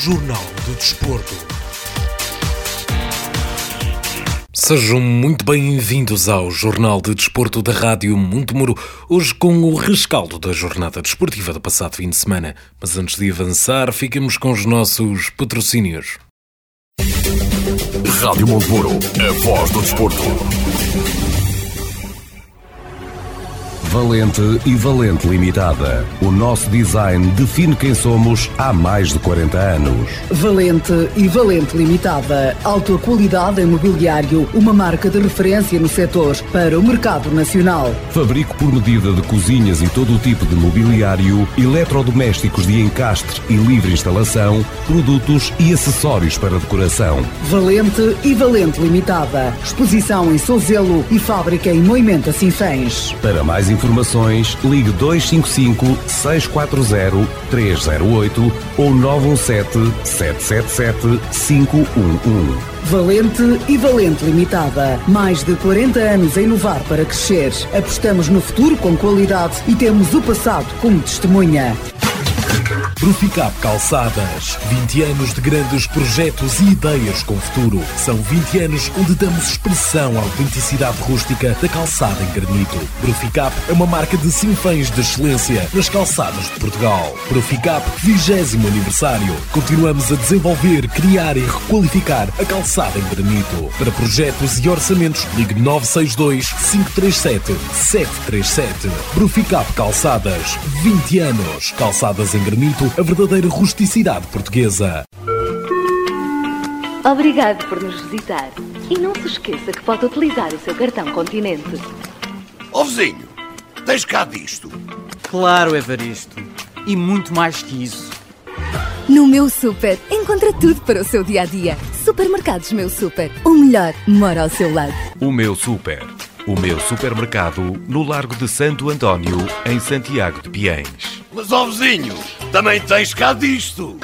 Jornal do Desporto. Sejam muito bem-vindos ao Jornal de Desporto da Rádio Mundo Muro, hoje com o rescaldo da jornada desportiva do passado fim de semana. Mas antes de avançar, ficamos com os nossos patrocínios. Rádio Mundo Muro, a voz do desporto. Valente e Valente Limitada. O nosso design define quem somos há mais de 40 anos. Valente e Valente Limitada. Alta qualidade em mobiliário, uma marca de referência no setor para o mercado nacional. Fabrico por medida de cozinhas e todo o tipo de mobiliário, eletrodomésticos de encastre e livre instalação, produtos e acessórios para decoração. Valente e Valente Limitada. Exposição em Souzelo e fábrica em Moimenta Sinfãs. Para mais informações, ligue 255 640 308 ou 917 777 511. Valente e Valente Limitada. Mais de 40 anos a inovar para crescer. Apostamos no futuro com qualidade e temos o passado como testemunha. Bruficap Calçadas. 20 anos de grandes projetos e ideias com futuro. São 20 anos onde damos expressão à autenticidade rústica da calçada em granito. Bruficap é uma marca de sinfãs de excelência nas calçadas de Portugal. Bruficap 20 aniversário. Continuamos a desenvolver, criar e requalificar a calçada em granito. Para projetos e orçamentos, ligue 962 537 737. Bruficap Calçadas. 20 anos. Calçadas em granito, a verdadeira rusticidade portuguesa. Obrigado por nos visitar. E não se esqueça que pode utilizar o seu cartão Continente. Ó vizinho, tens cá disto. Claro, Evaristo. E muito mais que isso. No meu super, encontra tudo para o seu dia a dia. Supermercados Meu Super. O melhor mora ao seu lado. O meu super. O meu supermercado no Largo de Santo António, em Santiago de Piens. Mas ó vizinho, também tens cá disto.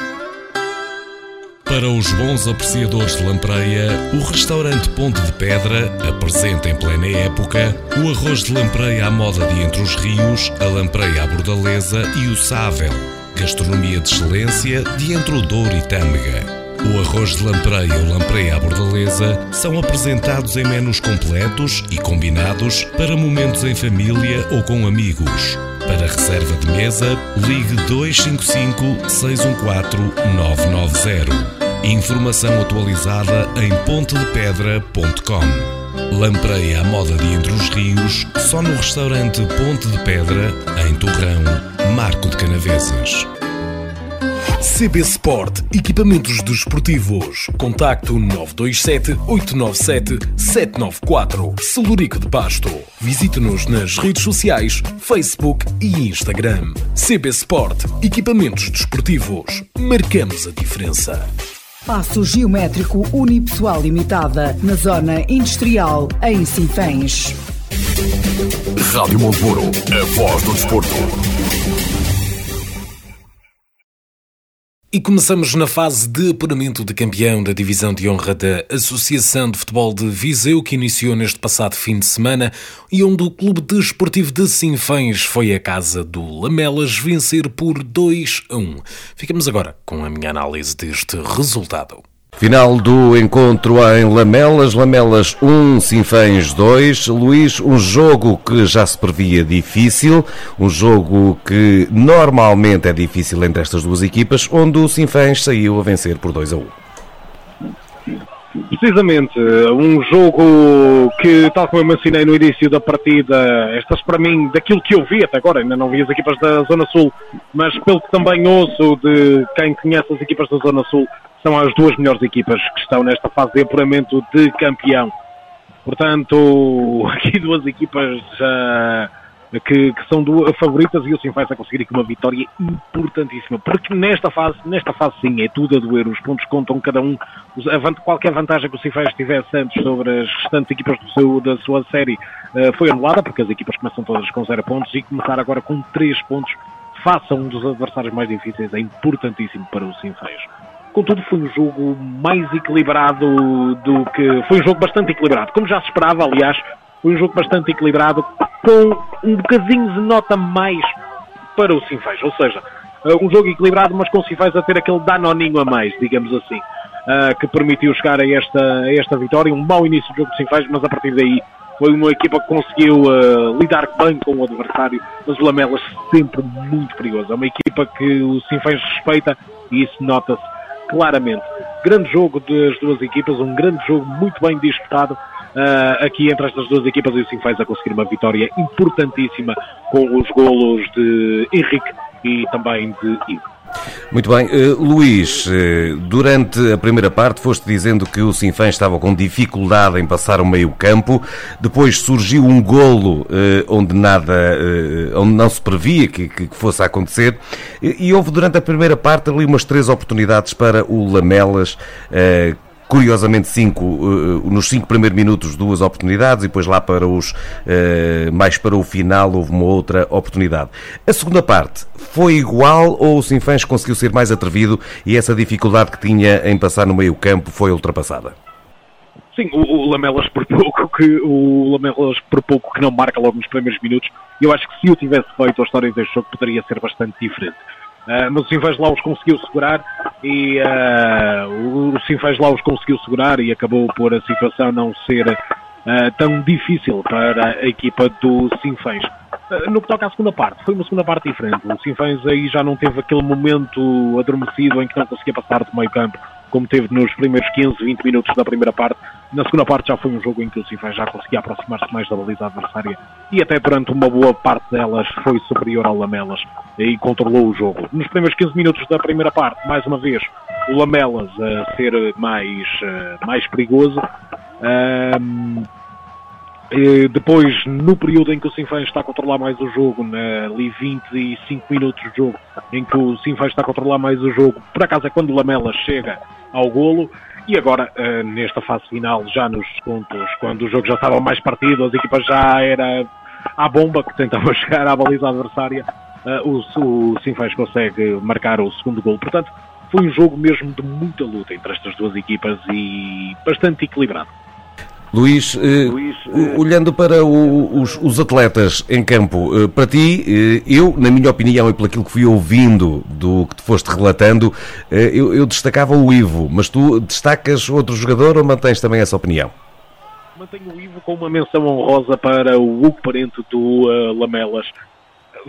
Para os bons apreciadores de lampreia, o restaurante Ponte de Pedra apresenta em plena época o arroz de lampreia à moda de Entre os Rios, a lampreia à bordaleza e o sável. Gastronomia de excelência de Entre o Douro e Tâmega. O arroz de lampreia ou lampreia à bordaleza são apresentados em menus completos e combinados para momentos em família ou com amigos. Para reserva de mesa, ligue 255 614 990. Informação atualizada em pontedepedra.com. Lampreia à moda de Entre os Rios, só no restaurante Ponte de Pedra, em Torrão, Marco de Canaveses. CB Sport, equipamentos desportivos. Contacto 927 897 794. Celurico de Pasto. Visite-nos nas redes sociais, Facebook e Instagram. CB Sport, equipamentos desportivos. Marcamos a diferença. Passo Geométrico Unipessoal Limitada, na Zona Industrial, em Sinfãs. Rádio Mundo Muro, a voz do desporto. E começamos na fase de apuramento de campeão da divisão de honra da Associação de Futebol de Viseu, que iniciou neste passado fim de semana e onde o Clube Desportivo de Sinfãs foi a casa do Lamelas vencer por 2 a 1. Ficamos agora com a minha análise deste resultado. Final do encontro em Lamelas, Lamelas 1, Sinfãs 2. Luís, um jogo que já se previa difícil, um jogo que normalmente é difícil entre estas duas equipas, onde o Sinfãs saiu a vencer por 2 a 1. Precisamente, um jogo que, tal como eu mencionei no início da partida, estas para mim, daquilo que eu vi até agora, ainda não vi as equipas da Zona Sul, mas pelo que também ouço de quem conhece as equipas da Zona Sul, são as duas melhores equipas que estão nesta fase de apuramento de campeão. Portanto, aqui duas equipas uh, que, que, são duas favoritas e o Sinfãs a conseguir aqui uma vitória importantíssima. Porque nesta fase, nesta fase sim, é tudo a doer. Os pontos contam cada um. Qualquer vantagem que o Sinfãs tivesse antes sobre as restantes equipas do seu, da sua série uh, foi anulada, porque as equipas começam todas com zero pontos e começar agora com três pontos face a um dos adversários mais difíceis é importantíssimo para o Sinfãs. Contudo, foi um jogo mais equilibrado do que. Foi um jogo bastante equilibrado, como já se esperava, aliás. Foi um jogo bastante equilibrado, com um bocadinho de nota mais para o Sinfãs. Ou seja, Uh, um jogo equilibrado, mas com o Sinfãs a ter aquele danoninho a mais, digamos assim, uh, que permitiu chegar a esta, a esta vitória. Um mau início do jogo do Sinfãs, mas a partir daí foi uma equipa que conseguiu uh, lidar bem com o adversário, mas o Lamelas sempre muito perigoso. É uma equipa que o Sinfãs respeita e isso nota-se claramente. Grande jogo das duas equipas, um grande jogo muito bem disputado uh, aqui entre estas duas equipas e o Sinfãs a conseguir uma vitória importantíssima com os golos de Henrique e também de Ivo. Muito bem. Uh, Luís, uh, durante a primeira parte foste dizendo que o Sinfãs estava com dificuldade em passar o meio campo, depois surgiu um golo uh, onde nada, onde não se previa que, que fosse acontecer e, houve durante a primeira parte ali umas três oportunidades para o Lamelas Curiosamente, cinco, uh, nos cinco primeiros minutos, duas oportunidades e depois lá para os uh, mais para o final houve uma outra oportunidade. A segunda parte foi igual ou o Sinfãs conseguiu ser mais atrevido e essa dificuldade que tinha em passar no meio campo foi ultrapassada? Sim, o, o, Lamelas por pouco que o Lamelas por pouco que não marca logo nos primeiros minutos. Eu acho que se o tivesse feito a história deste jogo poderia ser bastante diferente. Uh, mas o Sinfãs lá os conseguiu segurar e uh, o Sinfãs lá os conseguiu segurar e acabou por a situação não ser uh, tão difícil para a equipa do Sinfãs. no que toca à segunda parte, foi uma segunda parte diferente. O Sinfãs aí já não teve aquele momento adormecido em que não conseguia passar do meio campo como teve nos primeiros 15, 20 minutos da primeira parte. Na segunda parte já foi um jogo em que o Sinfãs já conseguia aproximar-se mais da baliza adversária e até durante uma boa parte delas foi superior ao Lamelas e controlou o jogo. Nos primeiros 15 minutos da primeira parte, mais uma vez, o Lamelas a ser mais, eh, mais perigoso. Depois, no período em que o Sinfãs está a controlar mais o jogo, na, ali 25 minutos de jogo, em que o Sinfãs está a controlar mais o jogo, por acaso é quando o Lamela chega ao golo. E agora, uh, nesta fase final, já nos contos, quando o jogo já estava mais partido, as equipas já era à bomba que tentavam chegar à baliza adversária, uh, o, o Sinfãs consegue marcar o segundo golo. Portanto, foi um jogo mesmo de muita luta entre estas duas equipas e bastante equilibrado. Luís, eh, Luís eh, olhando para o, os, os, atletas em campo, eh, para ti, eh, eu, na minha opinião e pelo que fui ouvindo do que te foste relatando, eh, eu, eu, destacava o Ivo, mas tu destacas outro jogador ou mantens também essa opinião? Mantenho o Ivo com uma menção honrosa para o Hugo Parente do uh, Lamelas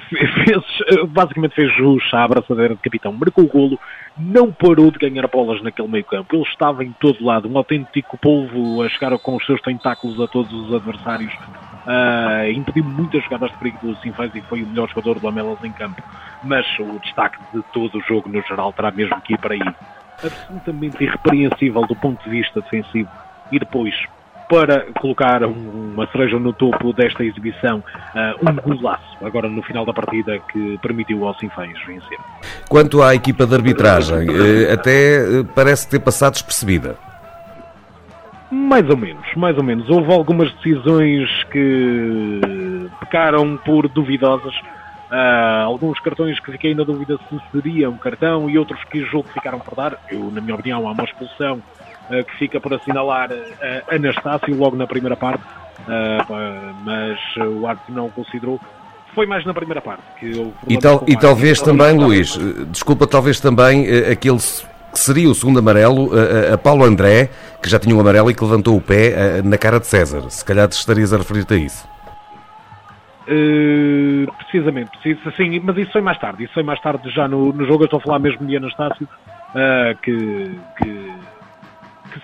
fez, basicamente fez jus à abraçadeira de capitão, marcou o golo, não parou de ganhar bolas naquele meio campo, ele estava em todo lado, um autêntico polvo a chegar com os seus tentáculos a todos os adversários, uh, impediu muitas jogadas de perigo do Sinfãs e foi o melhor jogador do Lamelas em campo, mas o destaque de todo o jogo no geral terá mesmo que ir para aí. Absolutamente irrepreensível do ponto de vista defensivo. E depois para colocar uma cereja no topo desta exibição, uh, um golaço, agora no final da partida, que permitiu ao Sinfãs vencer. Quanto à equipa de arbitragem, eh, até eh, parece ter passado despercebida. Mais ou menos, mais ou menos. Houve algumas decisões que pecaram por duvidosas. Uh, alguns cartões que fiquei na dúvida se seria um cartão e outros que julgo que ficaram por dar. Eu, na minha opinião, há uma expulsão que fica por assinalar eh, Anastácio logo na primeira parte, eh, mas o árbitro não considerou foi mais na primeira parte. Que e, tal, e talvez também, Luís, desculpa, talvez também aquele que seria o segundo amarelo, a, a, Paulo André, que já tinha um amarelo e que levantou o pé na cara de César. Se calhar estarias a referir-te a isso. Uh, precisamente, precisa, sim, mas isso foi mais tarde. Isso foi mais tarde já no, no jogo. Eu estou a falar mesmo de Anastácio, uh, que, que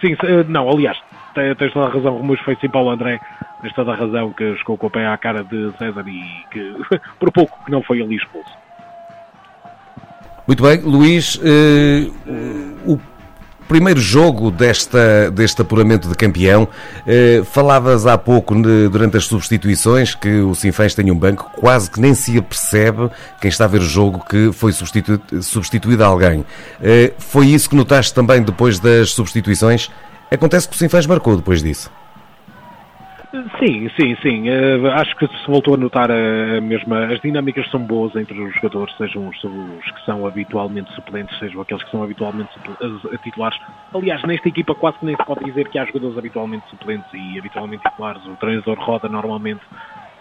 sim, eh, não, aliás, tens toda a razão, Ramos foi sim Paulo André, tens toda a razão que chegou com o pé à cara de César e que por pouco que não foi ali expulso. Muito bem, Luís, eh, o primeiro jogo desta, deste apuramento de campeão, eh, falavas há pouco durante as substituições que o Sinfãs tem um banco, quase que nem se apercebe quem está a ver o jogo que foi substituído, substituído alguém. Eh, foi isso que notaste também depois das substituições? Acontece que o Sinfãs marcou depois disso. Sim, sim, sim. Uh, acho que se voltou a notar a mesma. As dinâmicas são boas entre os jogadores, sejam os, os que são habitualmente suplentes, sejam aqueles que são habitualmente titulares. Aliás, nesta equipa quase que nem se pode dizer que há jogadores habitualmente suplentes e habitualmente titulares. O treinador roda normalmente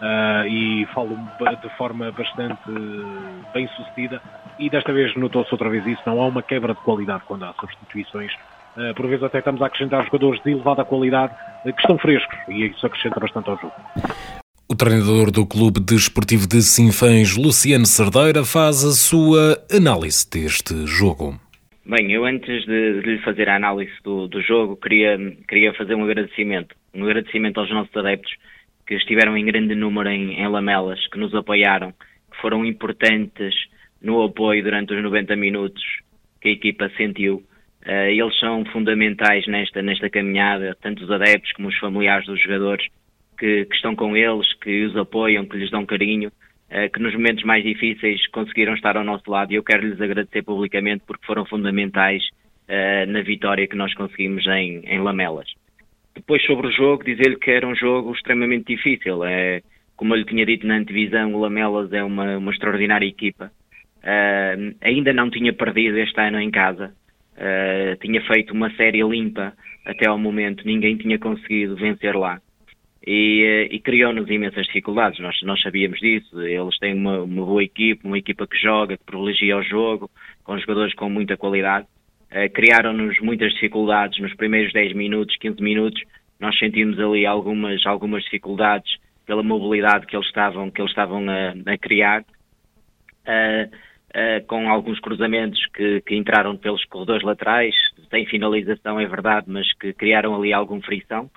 uh, e falo de forma bastante bem sucedida. E desta vez notou-se outra vez isso, não há uma quebra de qualidade quando há substituições. Uh, por vezes até estamos a acrescentar jogadores de elevada qualidade uh, que estão frescos e isso acrescenta bastante ao jogo. O treinador do Clube Desportivo de Sinfãs, Luciano Cerdeira, faz a sua análise deste jogo. Bem, eu antes de, de lhe fazer a análise do, do, jogo, queria, queria fazer um agradecimento. Um agradecimento aos nossos adeptos que estiveram em grande número em, em Lamelas, que nos apoiaram, que foram importantes no apoio durante os 90 minutos que a equipa sentiu. Uh, eles são fundamentais nesta, nesta caminhada, tanto os adeptos como os familiares dos jogadores que, que estão com eles, que os apoiam, que lhes dão carinho, uh, que nos momentos mais difíceis conseguiram estar ao nosso lado e eu quero lhes agradecer publicamente porque foram fundamentais uh, na vitória que nós conseguimos em, em Lamelas. Depois sobre o jogo, dizer-lhe que era um jogo extremamente difícil. É, como eu lhe tinha dito na antevisão, o Lamelas é uma, uma extraordinária equipa. Uh, ainda não tinha perdido este ano em casa. Uh, tinha feito uma série limpa até ao momento. Ninguém tinha conseguido vencer lá. E, uh, e criou-nos imensas dificuldades. Nós, nós sabíamos disso. Eles têm uma, uma, boa equipa, uma equipa que joga, que privilegia o jogo, com jogadores com muita qualidade. Criaram-nos muitas dificuldades nos primeiros 10 minutos, 15 minutos. Nós sentimos ali algumas, algumas dificuldades pela mobilidade que eles estavam, que eles estavam a, a criar. Uh, uh, com alguns cruzamentos que, que, entraram pelos corredores laterais, sem finalização é verdade, mas que criaram ali alguma frição.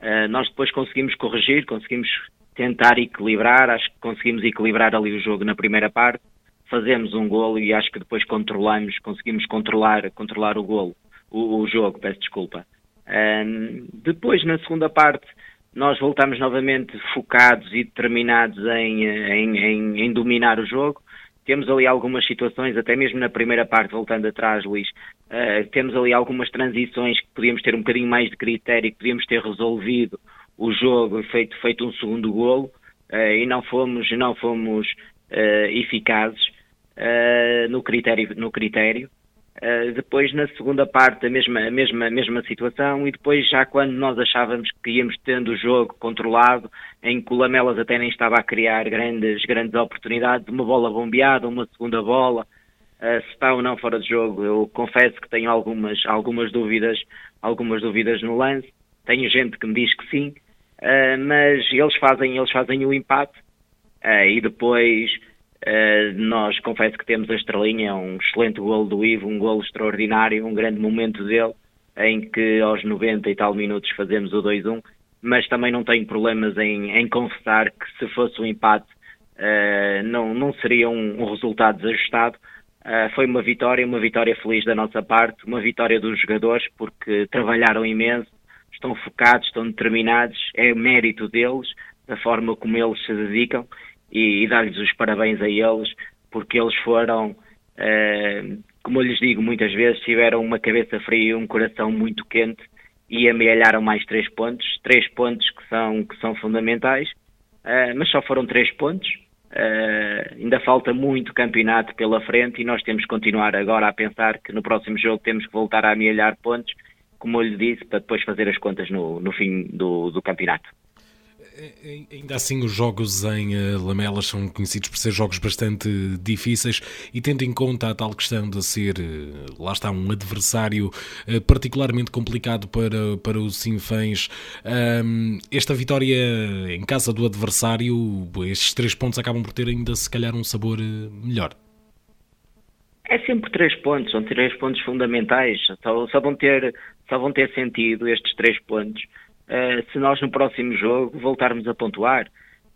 Uh, nós depois conseguimos corrigir, conseguimos tentar equilibrar, acho que conseguimos equilibrar ali o jogo na primeira parte, fazemos um golo e acho que depois controlamos, conseguimos controlar, controlar o golo, o, o jogo, peço desculpa. Uh, depois, na segunda parte, nós voltamos novamente focados e determinados em, em, em, em dominar o jogo, temos ali algumas situações, até mesmo na primeira parte, voltando atrás, Luís, uh, temos ali algumas transições que podíamos ter um bocadinho mais de critério, que podíamos ter resolvido o jogo e feito, feito um segundo golo, uh, e não fomos, não fomos uh, eficazes no critério. No critério. Uh, depois na segunda parte a mesma, a mesma, a mesma situação e depois já quando nós achávamos que íamos tendo o jogo controlado, em que o Lamelas até nem estava a criar grandes, grandes oportunidades, uma bola bombeada, uma segunda bola, uh, se está ou não fora de jogo, eu confesso que tenho algumas, algumas dúvidas, algumas dúvidas no lance, tenho gente que me diz que sim, uh, mas eles fazem, eles fazem o empate e depois Uh, nós confesso que temos a estrelinha, é um excelente golo do Ivo, um golo extraordinário, um grande momento dele, em que aos 90 e tal minutos fazemos o 2-1, mas também não tenho problemas em, em confessar que se fosse um empate uh, não, não seria um, um resultado desajustado. Uh, foi uma vitória, uma vitória feliz da nossa parte, uma vitória dos jogadores porque trabalharam imenso, estão focados, estão determinados, é mérito deles, da forma como eles se dedicam e, e dar-lhes os parabéns a eles, porque eles foram, uh, como eu lhes digo muitas vezes, tiveram uma cabeça fria e um coração muito quente e amealharam mais três pontos, três pontos que são, que são fundamentais, uh, mas só foram três pontos. Uh, ainda falta muito campeonato pela frente e nós temos que continuar agora a pensar que no próximo jogo temos que voltar a amealhar pontos, como eu lhe disse, para depois fazer as contas no, no fim do, do campeonato. Ainda assim, os jogos em uh, Lamelas são conhecidos por ser jogos bastante difíceis e tendo em conta a tal questão de ser, uh, lá está, um adversário uh, particularmente complicado para, para os Sinfãs, esta vitória em casa do adversário, estes três pontos acabam por ter ainda se calhar um sabor melhor. É sempre três pontos, são três pontos fundamentais, só, só, vão, ter, só vão ter sentido estes três pontos uh, se nós no próximo jogo voltarmos a pontuar.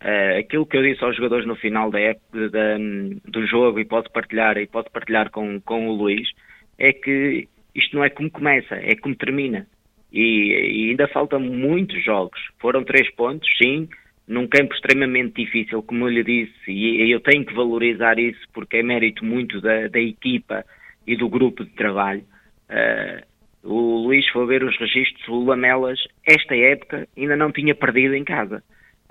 Uh, aquilo que eu disse aos jogadores no final da época, da, do jogo e posso partilhar e posso partilhar com, com o Luís é que isto não é como começa, é como termina. E, e ainda faltam muitos jogos. Foram três pontos, sim, num campo extremamente difícil, como eu lhe disse, e eu tenho que valorizar isso porque é mérito muito da, da equipa e do grupo de trabalho. Uh, o Luís foi ver os registros, o Lamelas, esta época, ainda não tinha perdido em casa.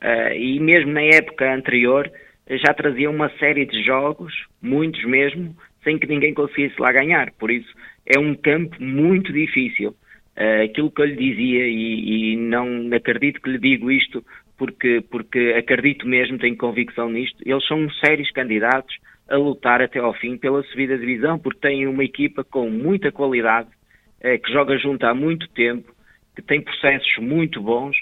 Uh, e mesmo na época anterior, já trazia uma série de jogos, muitos mesmo, sem que ninguém conseguisse lá ganhar. Por isso, é um campo muito difícil. Uh, aquilo que eu lhe dizia, e, e, não acredito que lhe digo isto porque, porque acredito mesmo, tenho convicção nisto, eles são sérios candidatos a lutar até ao fim pela subida de divisão, porque têm uma equipa com muita qualidade, que joga junto há muito tempo, que tem processos muito bons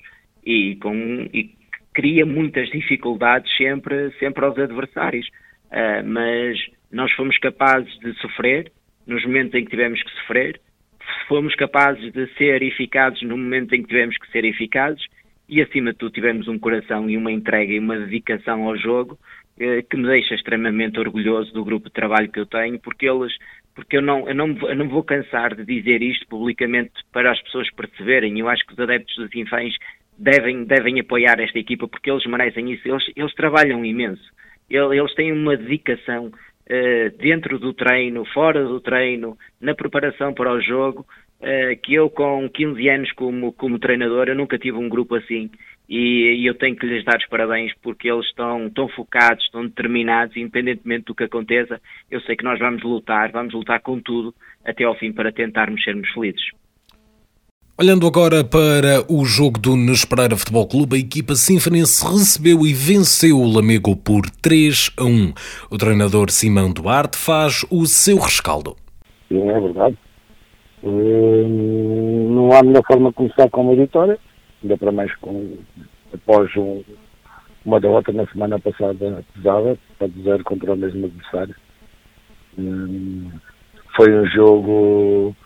e, com, e cria muitas dificuldades sempre, sempre aos adversários. Uh, mas nós fomos capazes de sofrer nos momentos em que tivemos que sofrer, fomos capazes de ser eficazes no momento em que tivemos que ser eficazes e, acima de tudo, tivemos um coração e uma entrega e uma dedicação ao jogo eh, que me deixa extremamente orgulhoso do grupo de trabalho que eu tenho, porque eles, porque eu não, eu não, eu não vou cansar de dizer isto publicamente para as pessoas perceberem. Eu acho que os adeptos dos Infãs devem, devem apoiar esta equipa porque eles merecem isso. Eles, eles trabalham imenso. Eles têm uma dedicação uh, dentro do treino, fora do treino, na preparação para o jogo, que eu com 15 anos como, como treinador, eu nunca tive um grupo assim. E, e, eu tenho que lhes dar os parabéns porque eles estão tão focados, estão determinados, independentemente do que aconteça, eu sei que nós vamos lutar, vamos lutar com tudo até ao fim para tentarmos sermos felizes. Olhando agora para o jogo do Nespereira Futebol Clube, a equipa sinfonense recebeu e venceu o Lamego por 3 a 1. O treinador Simão Duarte faz o seu rescaldo. Sim, é verdade. Hum, não há melhor forma de começar com uma vitória, ainda para mais com, após um, uma derrota na semana passada pesada, para dizer contra o mesmo adversário. Hum, foi um jogo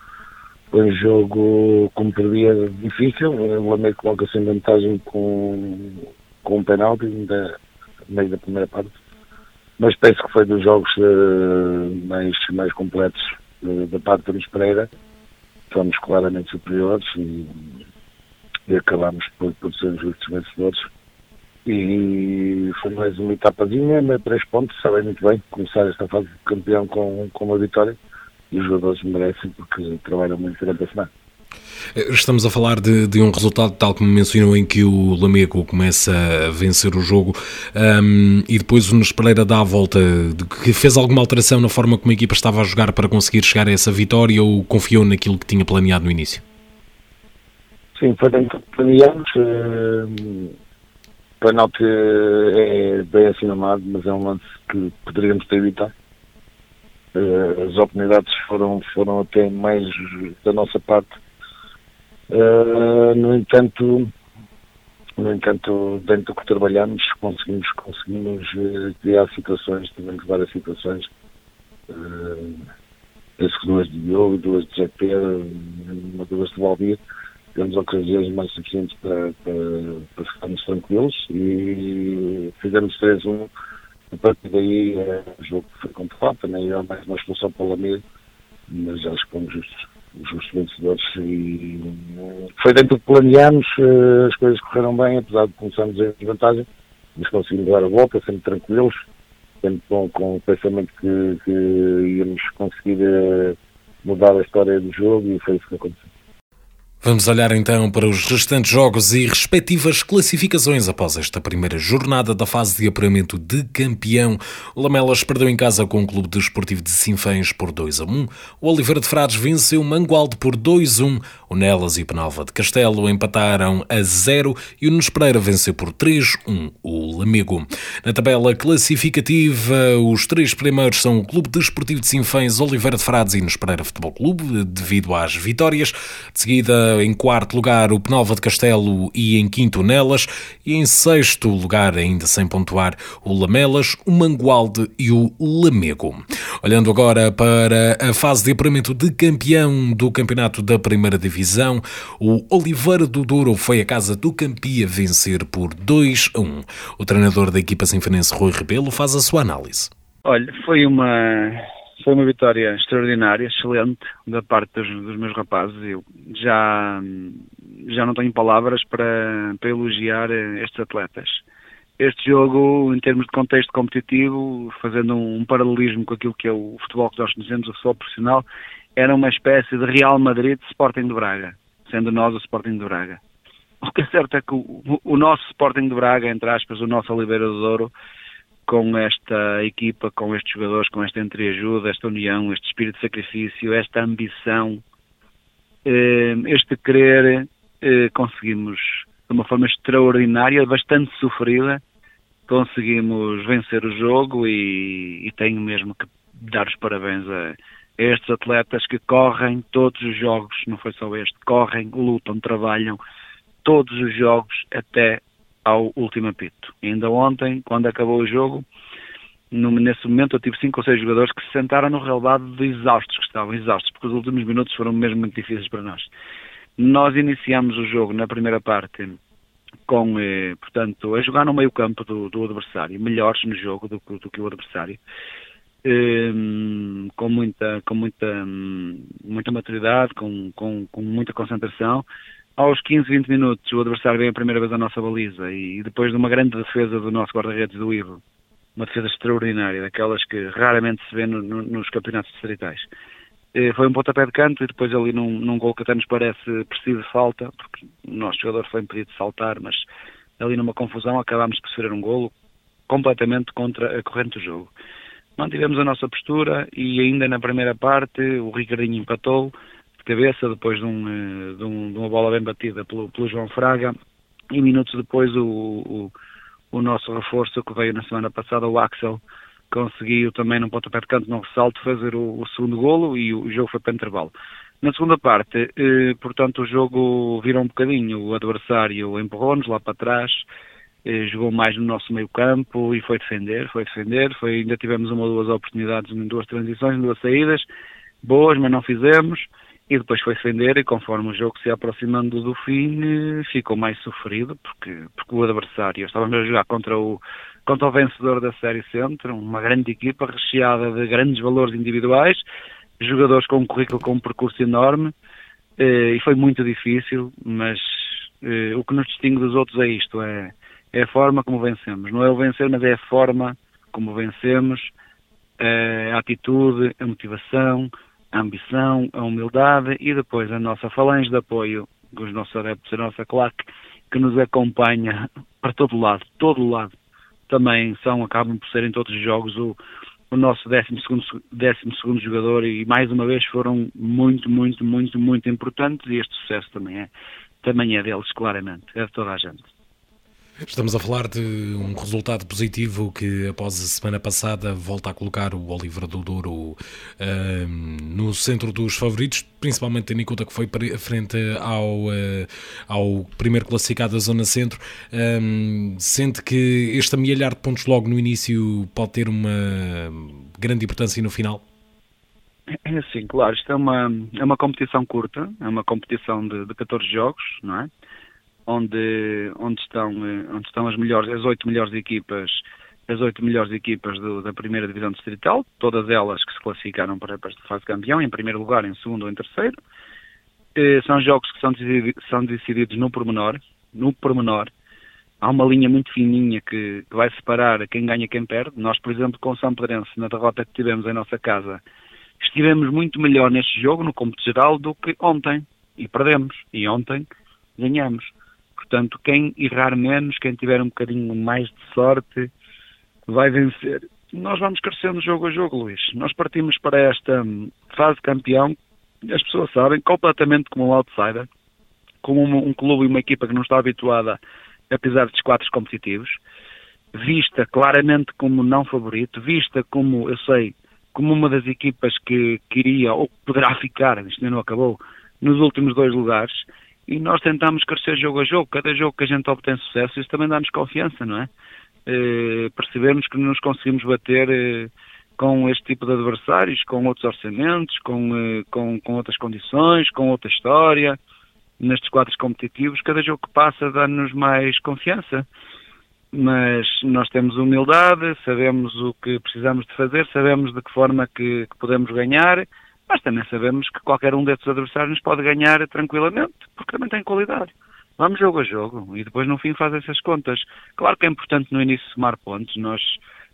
um jogo, como previa, difícil. O Lamego coloca-se em vantagem com, com um penalti no meio da primeira parte. Mas penso que foi dos jogos uh, mais, mais completos uh, da parte do Luís Pereira. Fomos claramente superiores e, e acabámos por, por ser justos vencedores. E foi mais uma etapazinha, mas três pontos, sabem muito bem, começar esta fase de campeão com, com uma vitória e os jogadores merecem porque trabalham muito durante a semana. Estamos a falar de, de, um resultado, tal como mencionou, em que o Lamego começa a vencer o jogo um, e depois o Nunes dá a volta. Que fez alguma alteração na forma como a equipa estava a jogar para conseguir chegar a essa vitória ou confiou naquilo que tinha planeado no início? Sim, foi dentro que planeamos. Uh, penalti é bem assinalado, mas é um lance que poderíamos ter evitado. Uh, as oportunidades foram, foram até mais da nossa parte. Uh, no entanto, no entanto, dentro do que trabalhamos, conseguimos, conseguimos uh, criar situações, tivemos várias situações. Uh, penso que duas de Diogo, duas de GP, uma duas de Valdir. Tivemos ocasiões mais suficientes para, para, para ficarmos tranquilos e fizemos 3-1 a partir daí, é, o jogo foi controlado, também há mais uma expulsão para o Lamir, mas acho que fomos justos, justos vencedores e foi dentro do que planeámos, eh, as coisas correram bem, apesar de começarmos em desvantagem, mas conseguimos dar a volta, sempre tranquilos, sempre com, com o pensamento que, que íamos conseguir eh, mudar a história do jogo e foi isso que aconteceu. Vamos olhar então para os restantes jogos e respectivas classificações após esta primeira jornada da fase de apuramento de campeão. O Lamelas perdeu em casa com o Clube Desportivo de Sinfãs por 2 a 1. O Oliveira de Frades venceu o Mangualde por 2 a 1. O Nelas e Penalva de Castelo empataram a 0 e o Nunes venceu por 3 a 1 o Lamego. Na tabela classificativa, os três primeiros são o Clube Desportivo de Sinfãs, Oliveira de Frades e Nunes Futebol Clube, devido às vitórias. De seguida, em quarto lugar o Penalva de Castelo e em quinto Nelas, e em sexto lugar, ainda sem pontuar, o Lamelas, o Mangualde e o Lamego. Olhando agora para a fase de apuramento de campeão do campeonato da primeira divisão, o Oliveira do Douro foi a casa do Campia vencer por 2 a 1. O treinador da equipa sinfonense Rui Rebelo faz a sua análise. Olha, foi uma foi uma vitória extraordinária, excelente da parte dos, dos, meus rapazes. Eu já, já não tenho palavras para, para elogiar estes atletas. Este jogo, em termos de contexto competitivo, fazendo um, paralelismo com aquilo que é o futebol que nós conhecemos, o futebol profissional, era uma espécie de Real Madrid Sporting de Braga, sendo nós o Sporting de Braga. O que é certo é que o, o nosso Sporting de Braga, entre aspas, o nosso Oliveira do Douro, com esta equipa, com estes jogadores, com esta entreajuda, esta união, este espírito de sacrifício, esta ambição, eh, este querer, eh, conseguimos de uma forma extraordinária, bastante sofrida, conseguimos vencer o jogo e, e tenho mesmo que dar os parabéns a, a estes atletas que correm todos os jogos, não foi só este, correm, lutam, trabalham todos os jogos até ao último apito. Ainda ontem, quando acabou o jogo, nesse momento eu tive cinco ou seis jogadores que se sentaram no relevado de exaustos, que estavam exaustos, porque os últimos minutos foram mesmo muito difíceis para nós. Nós iniciamos o jogo na primeira parte com, eh, portanto, a jogar no meio campo do, do adversário, melhores no jogo do, do que o adversário, eh, com muita, com muita, muita maturidade, com, com, com muita concentração. Aos 15, 20 minutos, o adversário vem a primeira vez à nossa baliza e depois de uma grande defesa do nosso guarda-redes do Ivo, uma defesa extraordinária, daquelas que raramente se vê no, no, nos campeonatos distritais. Eh, foi um pontapé de canto e depois ali num, num gol que até nos parece preciso de falta, porque o nosso jogador foi impedido de saltar, mas ali numa confusão acabámos de sofrer um golo completamente contra a corrente do jogo. Mantivemos a nossa postura e ainda na primeira parte o Ricardinho empatou cabeça depois de, um, eh, de, um, de uma bola bem batida pelo, pelo, João Fraga e minutos depois o, o, o nosso reforço que veio na semana passada, o Axel, conseguiu também num pontapé de canto, num ressalto, fazer o, o, segundo golo e o, o jogo foi para intervalo. Na segunda parte, eh, portanto, o jogo virou um bocadinho, o adversário empurrou-nos lá para trás, eh, jogou mais no nosso meio campo e foi defender, foi defender, foi, ainda tivemos uma ou duas oportunidades duas transições, duas saídas, boas, mas não fizemos, e depois foi defender e conforme o jogo se aproximando do fim, eh, ficou mais sofrido, porque, porque o adversário, estávamos a jogar contra o contra o vencedor da Série Centro, uma grande equipa recheada de grandes valores individuais, jogadores com um currículo com um percurso enorme, eh, e foi muito difícil, mas eh, o que nos distingue dos outros é isto, é, é a forma como vencemos. Não é o vencer, mas é a forma como vencemos, a atitude, a motivação, a ambição, a humildade e depois a nossa falange de apoio, os nossos adeptos, a nossa claque, que nos acompanha para todo lado, todo lado também são, acabam por ser em todos os jogos o, o nosso 12 segundo jogador e mais uma vez foram muito, muito, muito, muito importantes e este sucesso também é, também é deles, claramente, é de toda a gente. Estamos a falar de um resultado positivo que, após a semana passada, volta a colocar o Oliver do Douro uh, no centro dos favoritos, principalmente tendo em conta que foi frente ao, uh, ao primeiro classificado da Zona Centro. Um, sente que este amealhar de pontos logo no início pode ter uma grande importância no final? É sim, claro. Isto é uma, é uma competição curta, é uma competição de, de 14 jogos, não é? Onde, onde, estão, eh, onde estão as melhores, as oito melhores equipas, as oito melhores equipas do, da primeira divisão distrital, todas elas que se classificaram para, para esta fase campeão, em primeiro lugar, em segundo ou em terceiro. Eh, são jogos que são decididos, são decididos no pormenor, no pormenor. Há uma linha muito fininha que, que vai separar quem ganha e quem perde. Nós, por exemplo, com o São Pedrense, na derrota que tivemos em nossa casa, estivemos muito melhor neste jogo, no cômputo geral, do que ontem. E perdemos. E ontem ganhamos. Portanto, quem errar menos, quem tiver um bocadinho mais de sorte, vai vencer. Nós vamos crescendo jogo a jogo, Luís. Nós partimos para esta hum, fase campeão, as pessoas sabem, completamente como um outsider, como um, um clube e uma equipa que não está habituada a pisar dos quatro competitivos, vista claramente como não favorito, vista como, eu sei, como uma das equipas que queria ou poderá ficar, isto ainda não acabou, nos últimos dois lugares, e nós tentamos crescer jogo a jogo. Cada jogo que a gente obtém sucesso, isso também dá-nos confiança, não é? Eh, percebermos que nos conseguimos bater eh, com este tipo de adversários, com outros orçamentos, com, eh, com, com outras condições, com outra história, nestes quadros competitivos, cada jogo que passa dá-nos mais confiança. Mas nós temos humildade, sabemos o que precisamos de fazer, sabemos de que forma que, que podemos ganhar mas também sabemos que qualquer um desses adversários pode ganhar tranquilamente, porque também tem qualidade. Vamos jogo a jogo e depois no fim faz essas contas. Claro que é importante no início somar pontos, nós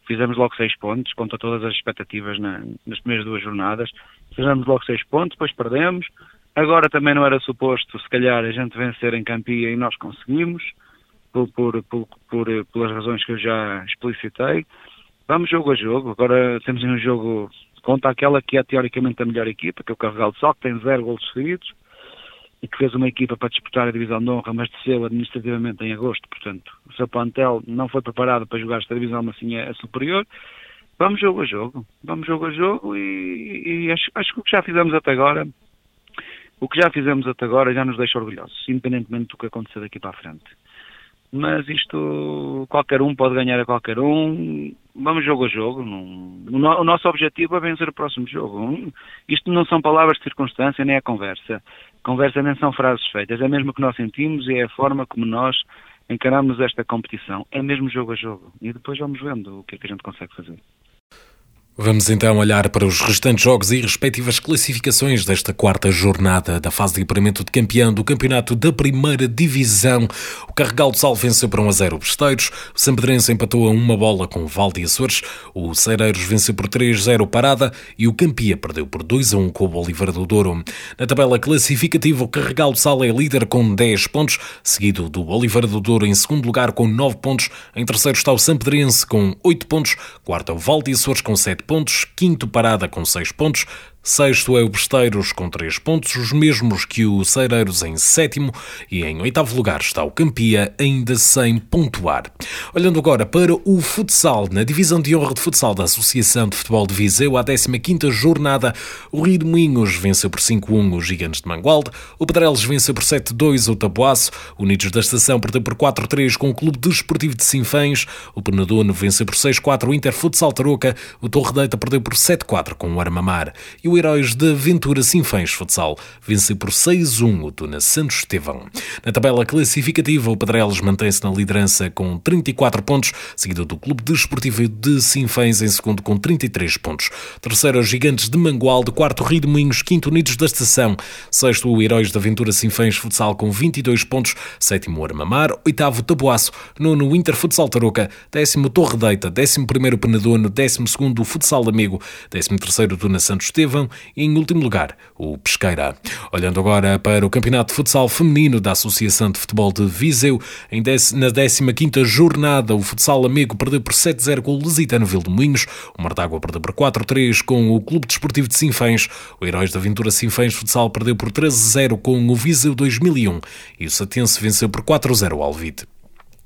fizemos logo seis pontos, contra todas as expectativas na, nas primeiras duas jornadas, fizemos logo seis pontos, depois perdemos. Agora também não era suposto, se calhar, a gente vencer em Campia e nós conseguimos, por, por, por, por, pelas razões que eu já explicitei. Vamos jogo a jogo, agora temos um jogo contra aquela que é teoricamente a melhor equipa, que é o Carregal de Sol, que tem zero golos seguidos. e que fez uma equipa para disputar a divisão de honra, mas desceu administrativamente em agosto, portanto, o seu plantel não foi preparado para jogar esta divisão, mas sim a superior. Vamos jogo a jogo, vamos jogo a jogo e, e acho, acho que o que já fizemos até agora, o que já fizemos até agora já nos deixa orgulhosos, independentemente do que acontecer daqui para a frente. Mas isto, qualquer um pode ganhar a qualquer um, vamos jogo a jogo. O nosso objetivo é vencer o próximo jogo. Isto não são palavras de circunstância, nem é conversa. Conversa nem são frases feitas, é mesmo o que nós sentimos e é a forma como nós encaramos esta competição. É mesmo jogo a jogo. E depois vamos vendo o que é que a gente consegue fazer. Vamos então olhar para os restantes jogos e respectivas classificações desta quarta jornada da fase de apuramento de campeão do campeonato da primeira divisão. O Carregal de Sal venceu por 1 a 0 o Besteiros, o Sampedrense empatou a uma bola com o Valde Açores, o Cereiros venceu por 3 a 0 o Parada e o Campia perdeu por 2 a 1 com o Oliveira do Douro. Na tabela classificativa, o Carregal de Sal é líder com 10 pontos, seguido do Oliveira do Douro em segundo lugar com 9 pontos, em terceiro está o Sampedrense com 8 pontos, quarto é o Valde Açores com 7 pontos, quinto Parada com 6 pontos, Sexto é o Besteiros com 3 pontos, os mesmos que o Cereiros em sétimo e em oitavo lugar está o Campia, ainda sem pontuar. Olhando agora para o futsal, na divisão de honra de futsal da Associação de Futebol de Viseu, à 15ª jornada, o Rio de Moinhos venceu por 5-1 os Gigantes de Mangualde, o Pedreles venceu por 7-2 o Taboaço, o Unidos da Estação perdeu por 4-3 com o Clube Desportivo de Sinfãs, o Penadono venceu por 6-4 o Inter Futsal Tarouca, o Torre Deita perdeu por 7-4 com o Armamar e o Heróis da Aventura Sinfãs Futsal venceu por 6-1 o Tuna Santos Estevão. Na tabela classificativa, o Padrelos mantém-se na liderança com 34 pontos, seguido do Clube Desportivo de Sinfãs em segundo com 33 pontos. Terceiro, os Gigantes de Mangualde, quarto, Rio de Moinhos, quinto, Unidos da Estação, sexto, o Heróis da Aventura Sinfãs Futsal com 22 pontos, sétimo, Armamar, oitavo, Taboaço, nono, Inter Futsal Tarouca, décimo, Torre Deita, décimo primeiro, Penadono, décimo segundo, Futsal Amigo, décimo terceiro, Tuna Santos Estevão, e, em último lugar, o Pesqueira. Olhando agora para o Campeonato de Futsal Feminino da Associação de Futebol de Viseu, na 15ª jornada, o Futsal Amigo perdeu por 7-0 com o Lusitano Vil de Moinhos, o Martágua perdeu por 4-3 com o Clube Desportivo de Sinfãs, o Heróis da Aventura Sinfãs Futsal perdeu por 13-0 com o Viseu 2001 e o Satense venceu por 4-0 o Alvite.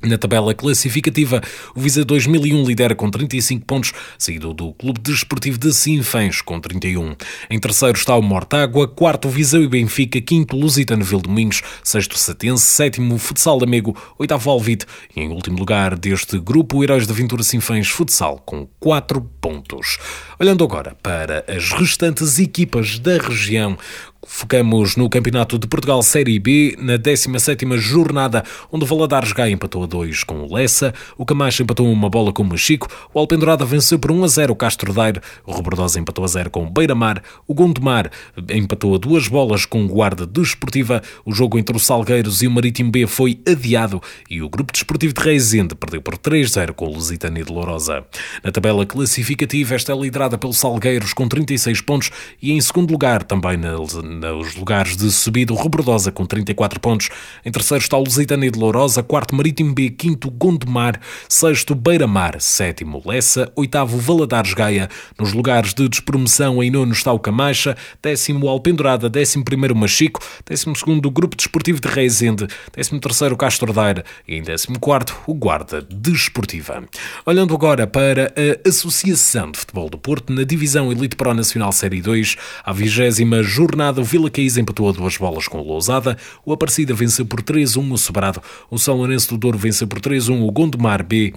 Na tabela classificativa, o Visa 2001 lidera com 35 pontos, seguido do Clube Desportivo de Sinfãs com 31. Em terceiro está o Mortágua, quarto Viseu e Benfica, quinto Lusitano Vildomingos, sexto Satense, sétimo Futsal Amigo, oitavo Alvite e em último lugar deste grupo o Heróis da Aventura Sinfãs Futsal com 4 pontos. Olhando agora para as restantes equipas da região, Focamos no Campeonato de Portugal Série B, na 17ª jornada, onde o Valadares Gaia empatou a 2 com o Lessa, o Camacho empatou uma bola com o Machico, o Alpendurada venceu por 1 a 0 o Castro Daire, o Robordosa empatou a 0 com o Beira-Mar, o Gondomar empatou a duas bolas com o Guarda Desportiva, o jogo entre o Salgueiros e o Marítimo B foi adiado e o Grupo Desportivo de Reisende perdeu por 3-0 com o Lusitânia de Lourosa. Na tabela classificativa, esta é liderada pelo Salgueiros com 36 pontos e em segundo lugar também na nos lugares de subida, o Robordosa com 34 pontos. Em terceiro está o Lusitânia de Lourosa, quarto Marítimo B, quinto Gondomar, sexto Beira-Mar, sétimo Lessa, oitavo Valadares Gaia. Nos lugares de despromoção, em nono está o Camacha, décimo Alpendurada, décimo primeiro Machico, décimo segundo Grupo Desportivo de Reisende, décimo terceiro Castro Daire e em décimo quarto o Guarda Desportiva. Olhando agora para a Associação de Futebol do Porto, na Divisão Elite Pro Nacional Série 2, a vigésima jornada, o Vila Caís empatou a duas bolas com o Lousada, o Aparecida venceu por 3-1 o Sobrado, o São Lourenço do Douro venceu por 3-1 o Gondomar B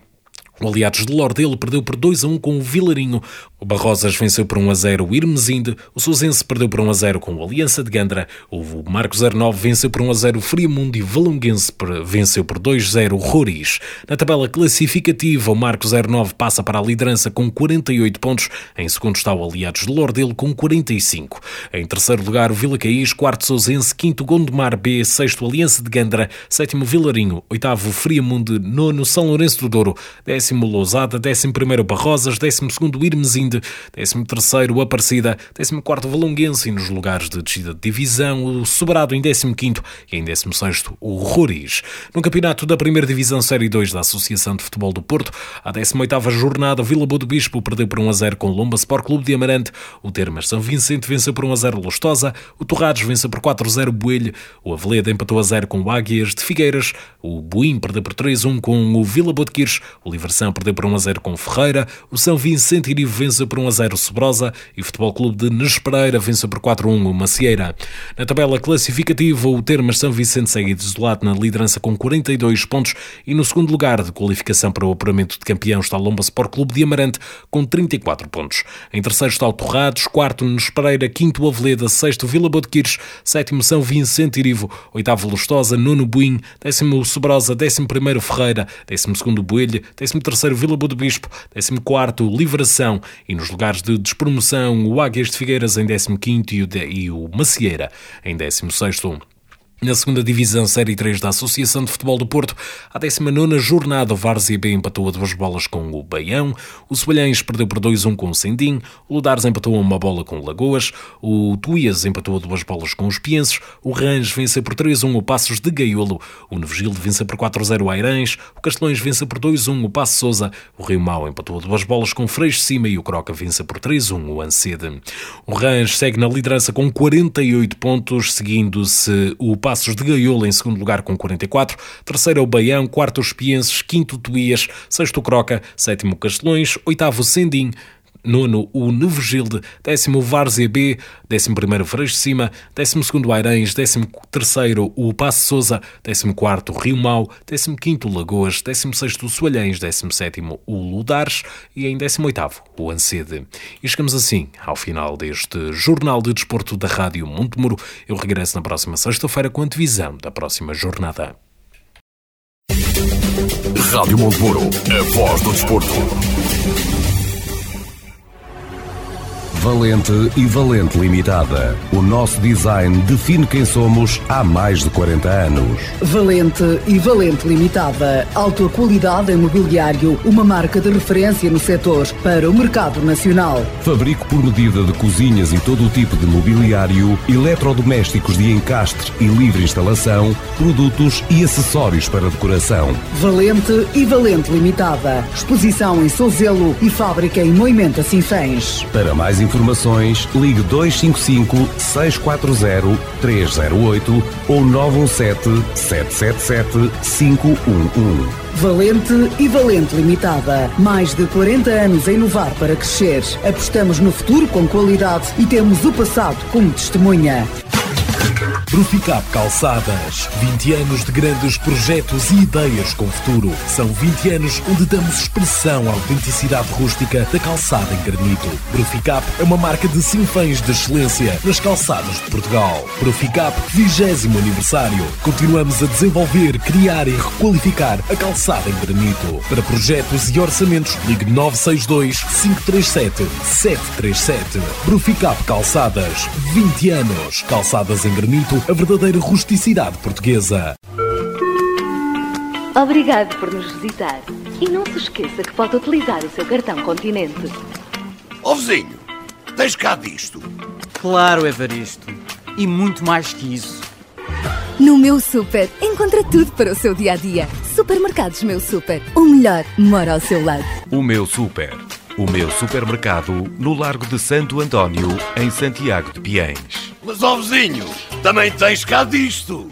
o Aliados de Lordelo perdeu por 2 a 1 com o Vilarinho. O Barrosas venceu por 1 a 0 o Irmesinde. O Sousense perdeu por 1 a 0 com o Aliança de Gandra. O Marcos 09 venceu por 1 a 0 o Friamundo e o Valonguense venceu por 2 a 0 o Roriz. Na tabela classificativa, o Marcos 09 passa para a liderança com 48 pontos. Em segundo está o Aliados de Lordelo com 45. Em terceiro lugar, o Vila Caís, quarto Sousense, quinto Gondomar B, sexto Aliança de Gandra, sétimo Vilarinho, oitavo Friamundo, nono São Lourenço do Douro, décimo Lousada, décimo primeiro Barrosas, décimo segundo Irmesinde, décimo terceiro Aparecida, décimo quarto Valonguense e nos lugares de descida de divisão o Sobrado em décimo quinto e em décimo sexto o Roriz. No campeonato da primeira divisão Série 2 da Associação de Futebol do Porto, a 18ª jornada Vila Boa do Bispo perdeu por 1 a 0 com Lomba Sport Clube de Amarante, o Termas São Vicente venceu por 1 a 0 Lustosa, o Torrados venceu por 4 a 0 Boelho, o Aveleda empatou a 0 com o Águias de Figueiras, o Buim perdeu por 3 a 1 com o Vila Boa de Quires, o Liversão perdeu por 1 a 0 com Ferreira, o São Vicente Irivo venceu por 1 a 0 o Sobrosa e o Futebol Clube de Nespereira venceu por 4 a 1 o Macieira. Na tabela classificativa, o Termas São Vicente segue desolado na liderança com 42 pontos e no segundo lugar de qualificação para o apuramento de campeão está Lomba Sport Clube de Amarante com 34 pontos. Em terceiro está o Torrados, quarto Nespereira, quinto Aveleda, sexto Vila Boa de Quires, sétimo São Vicente Irivo, oitavo Lustosa, nono Buim, décimo Sobrosa, décimo primeiro Ferreira, décimo segundo Boelho, décimo terceiro Vila Boa do Bispo, décimo quarto Livração e nos lugares de despromoção o Águias de Figueiras em décimo quinto e o, Macieira em décimo sexto. Na segunda divisão Série 3 da Associação de Futebol do Porto, a 19 jornada, o Várzea B empatou a duas bolas com o Baião, o Sebalhães perdeu por 2-1 com o Sendim, o Ludares empatou a uma bola com o Lagoas, o Tuías empatou a duas bolas com os Pienses, o Rãs venceu por 3-1 o Passos de Gaiolo, o Nevegilde venceu por 4-0 o Airães, o Castelões venceu por 2-1 o Passo Souza, o Rio Mau empatou a duas bolas com o Freixo Cima e o Croca venceu por 3-1 o Ancede. O Rãs segue na liderança com 48 pontos, seguindo-se o Passos Passos de Gaiola em segundo lugar com 44, terceiro é o Baião, quarto os Pienses, quinto Tuías, sexto Croca, sétimo Castelões, oitavo Sendim, nono o Nevegilde, décimo Várzea B, décimo primeiro Freixo de Cima, décimo segundo Airães, décimo terceiro o Passo Souza, décimo quarto Rio Mau, décimo quinto Lagoas, décimo sexto Soalhães, décimo sétimo o Ludares. E em décimo oitavo o Ancede. E chegamos assim ao final deste Jornal de Desporto da Rádio Montemuro. Eu regresso na próxima sexta-feira com a divisão da próxima jornada. Rádio Montemuro, a voz do desporto. Valente e Valente Limitada. O nosso design define quem somos há mais de 40 anos. Valente e Valente Limitada. Alta qualidade em mobiliário, uma marca de referência no setor para o mercado nacional. Fabrico por medida de cozinhas e todo o tipo de mobiliário, eletrodomésticos de encastre e livre instalação, produtos e acessórios para decoração. Valente e Valente Limitada. Exposição em Souzelo e fábrica em Moimenta Sinfãs. Para mais informações, ligue 255 640 308 ou 917 777 511. Valente e Valente Limitada. Mais de 40 anos a inovar para crescer. Apostamos no futuro com qualidade e temos o passado como testemunha. Proficap Calçadas. 20 anos de grandes projetos e ideias com futuro. São 20 anos onde damos expressão à autenticidade rústica da calçada em granito. Proficap é uma marca de sinfãs de excelência nas calçadas de Portugal. Proficap 20 aniversário. Continuamos a desenvolver, criar e requalificar a calçada em granito. Para projetos e orçamentos, ligue 962 537 737. Proficap Calçadas. 20 anos. Calçadas em granito, a verdadeira rusticidade portuguesa. Obrigado por nos visitar. E não se esqueça que pode utilizar o seu cartão Continente. Ó vizinho, tens cá disto. Claro, Evaristo. E muito mais que isso. No meu super, encontra tudo para o seu dia a dia. Supermercados Meu Super. O melhor mora ao seu lado. O meu super. O meu supermercado no Largo de Santo António, em Santiago de Piens. Mas ó vizinho, também tens cá disto.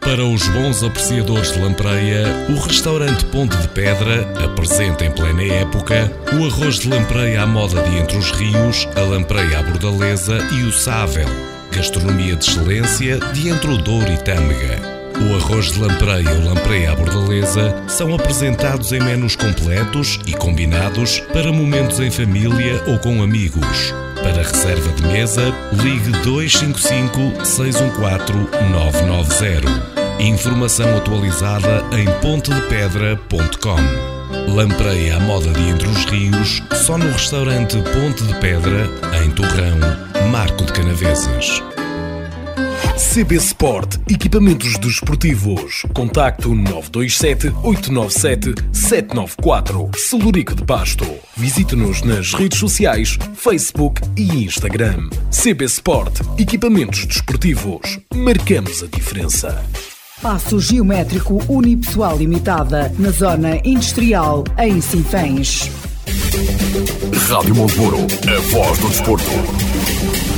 Para os bons apreciadores de lampreia, o restaurante Ponte de Pedra apresenta em plena época o arroz de lampreia à moda de Entre os Rios, a lampreia à bordaleza e o sável. Gastronomia de excelência de Entre o Douro e Tâmega. O arroz de lampreia ou lampreia à bordaleza são apresentados em menus completos e combinados para momentos em família ou com amigos. Para reserva de mesa, ligue 255 614 990. Informação atualizada em pontedepedra.com. Lampreia à moda de Entre os Rios, só no restaurante Ponte de Pedra, em Torrão, Marco de Canaveses. CB Sport, equipamentos desportivos. Contacto 927 897 794. Celurico de Pasto. Visite-nos nas redes sociais, Facebook e Instagram. CB Sport, equipamentos desportivos. Marcamos a diferença. Passo Geométrico Unipessoal Limitada, na Zona Industrial, em Sinfãs. Rádio Monteburo, a voz do desporto.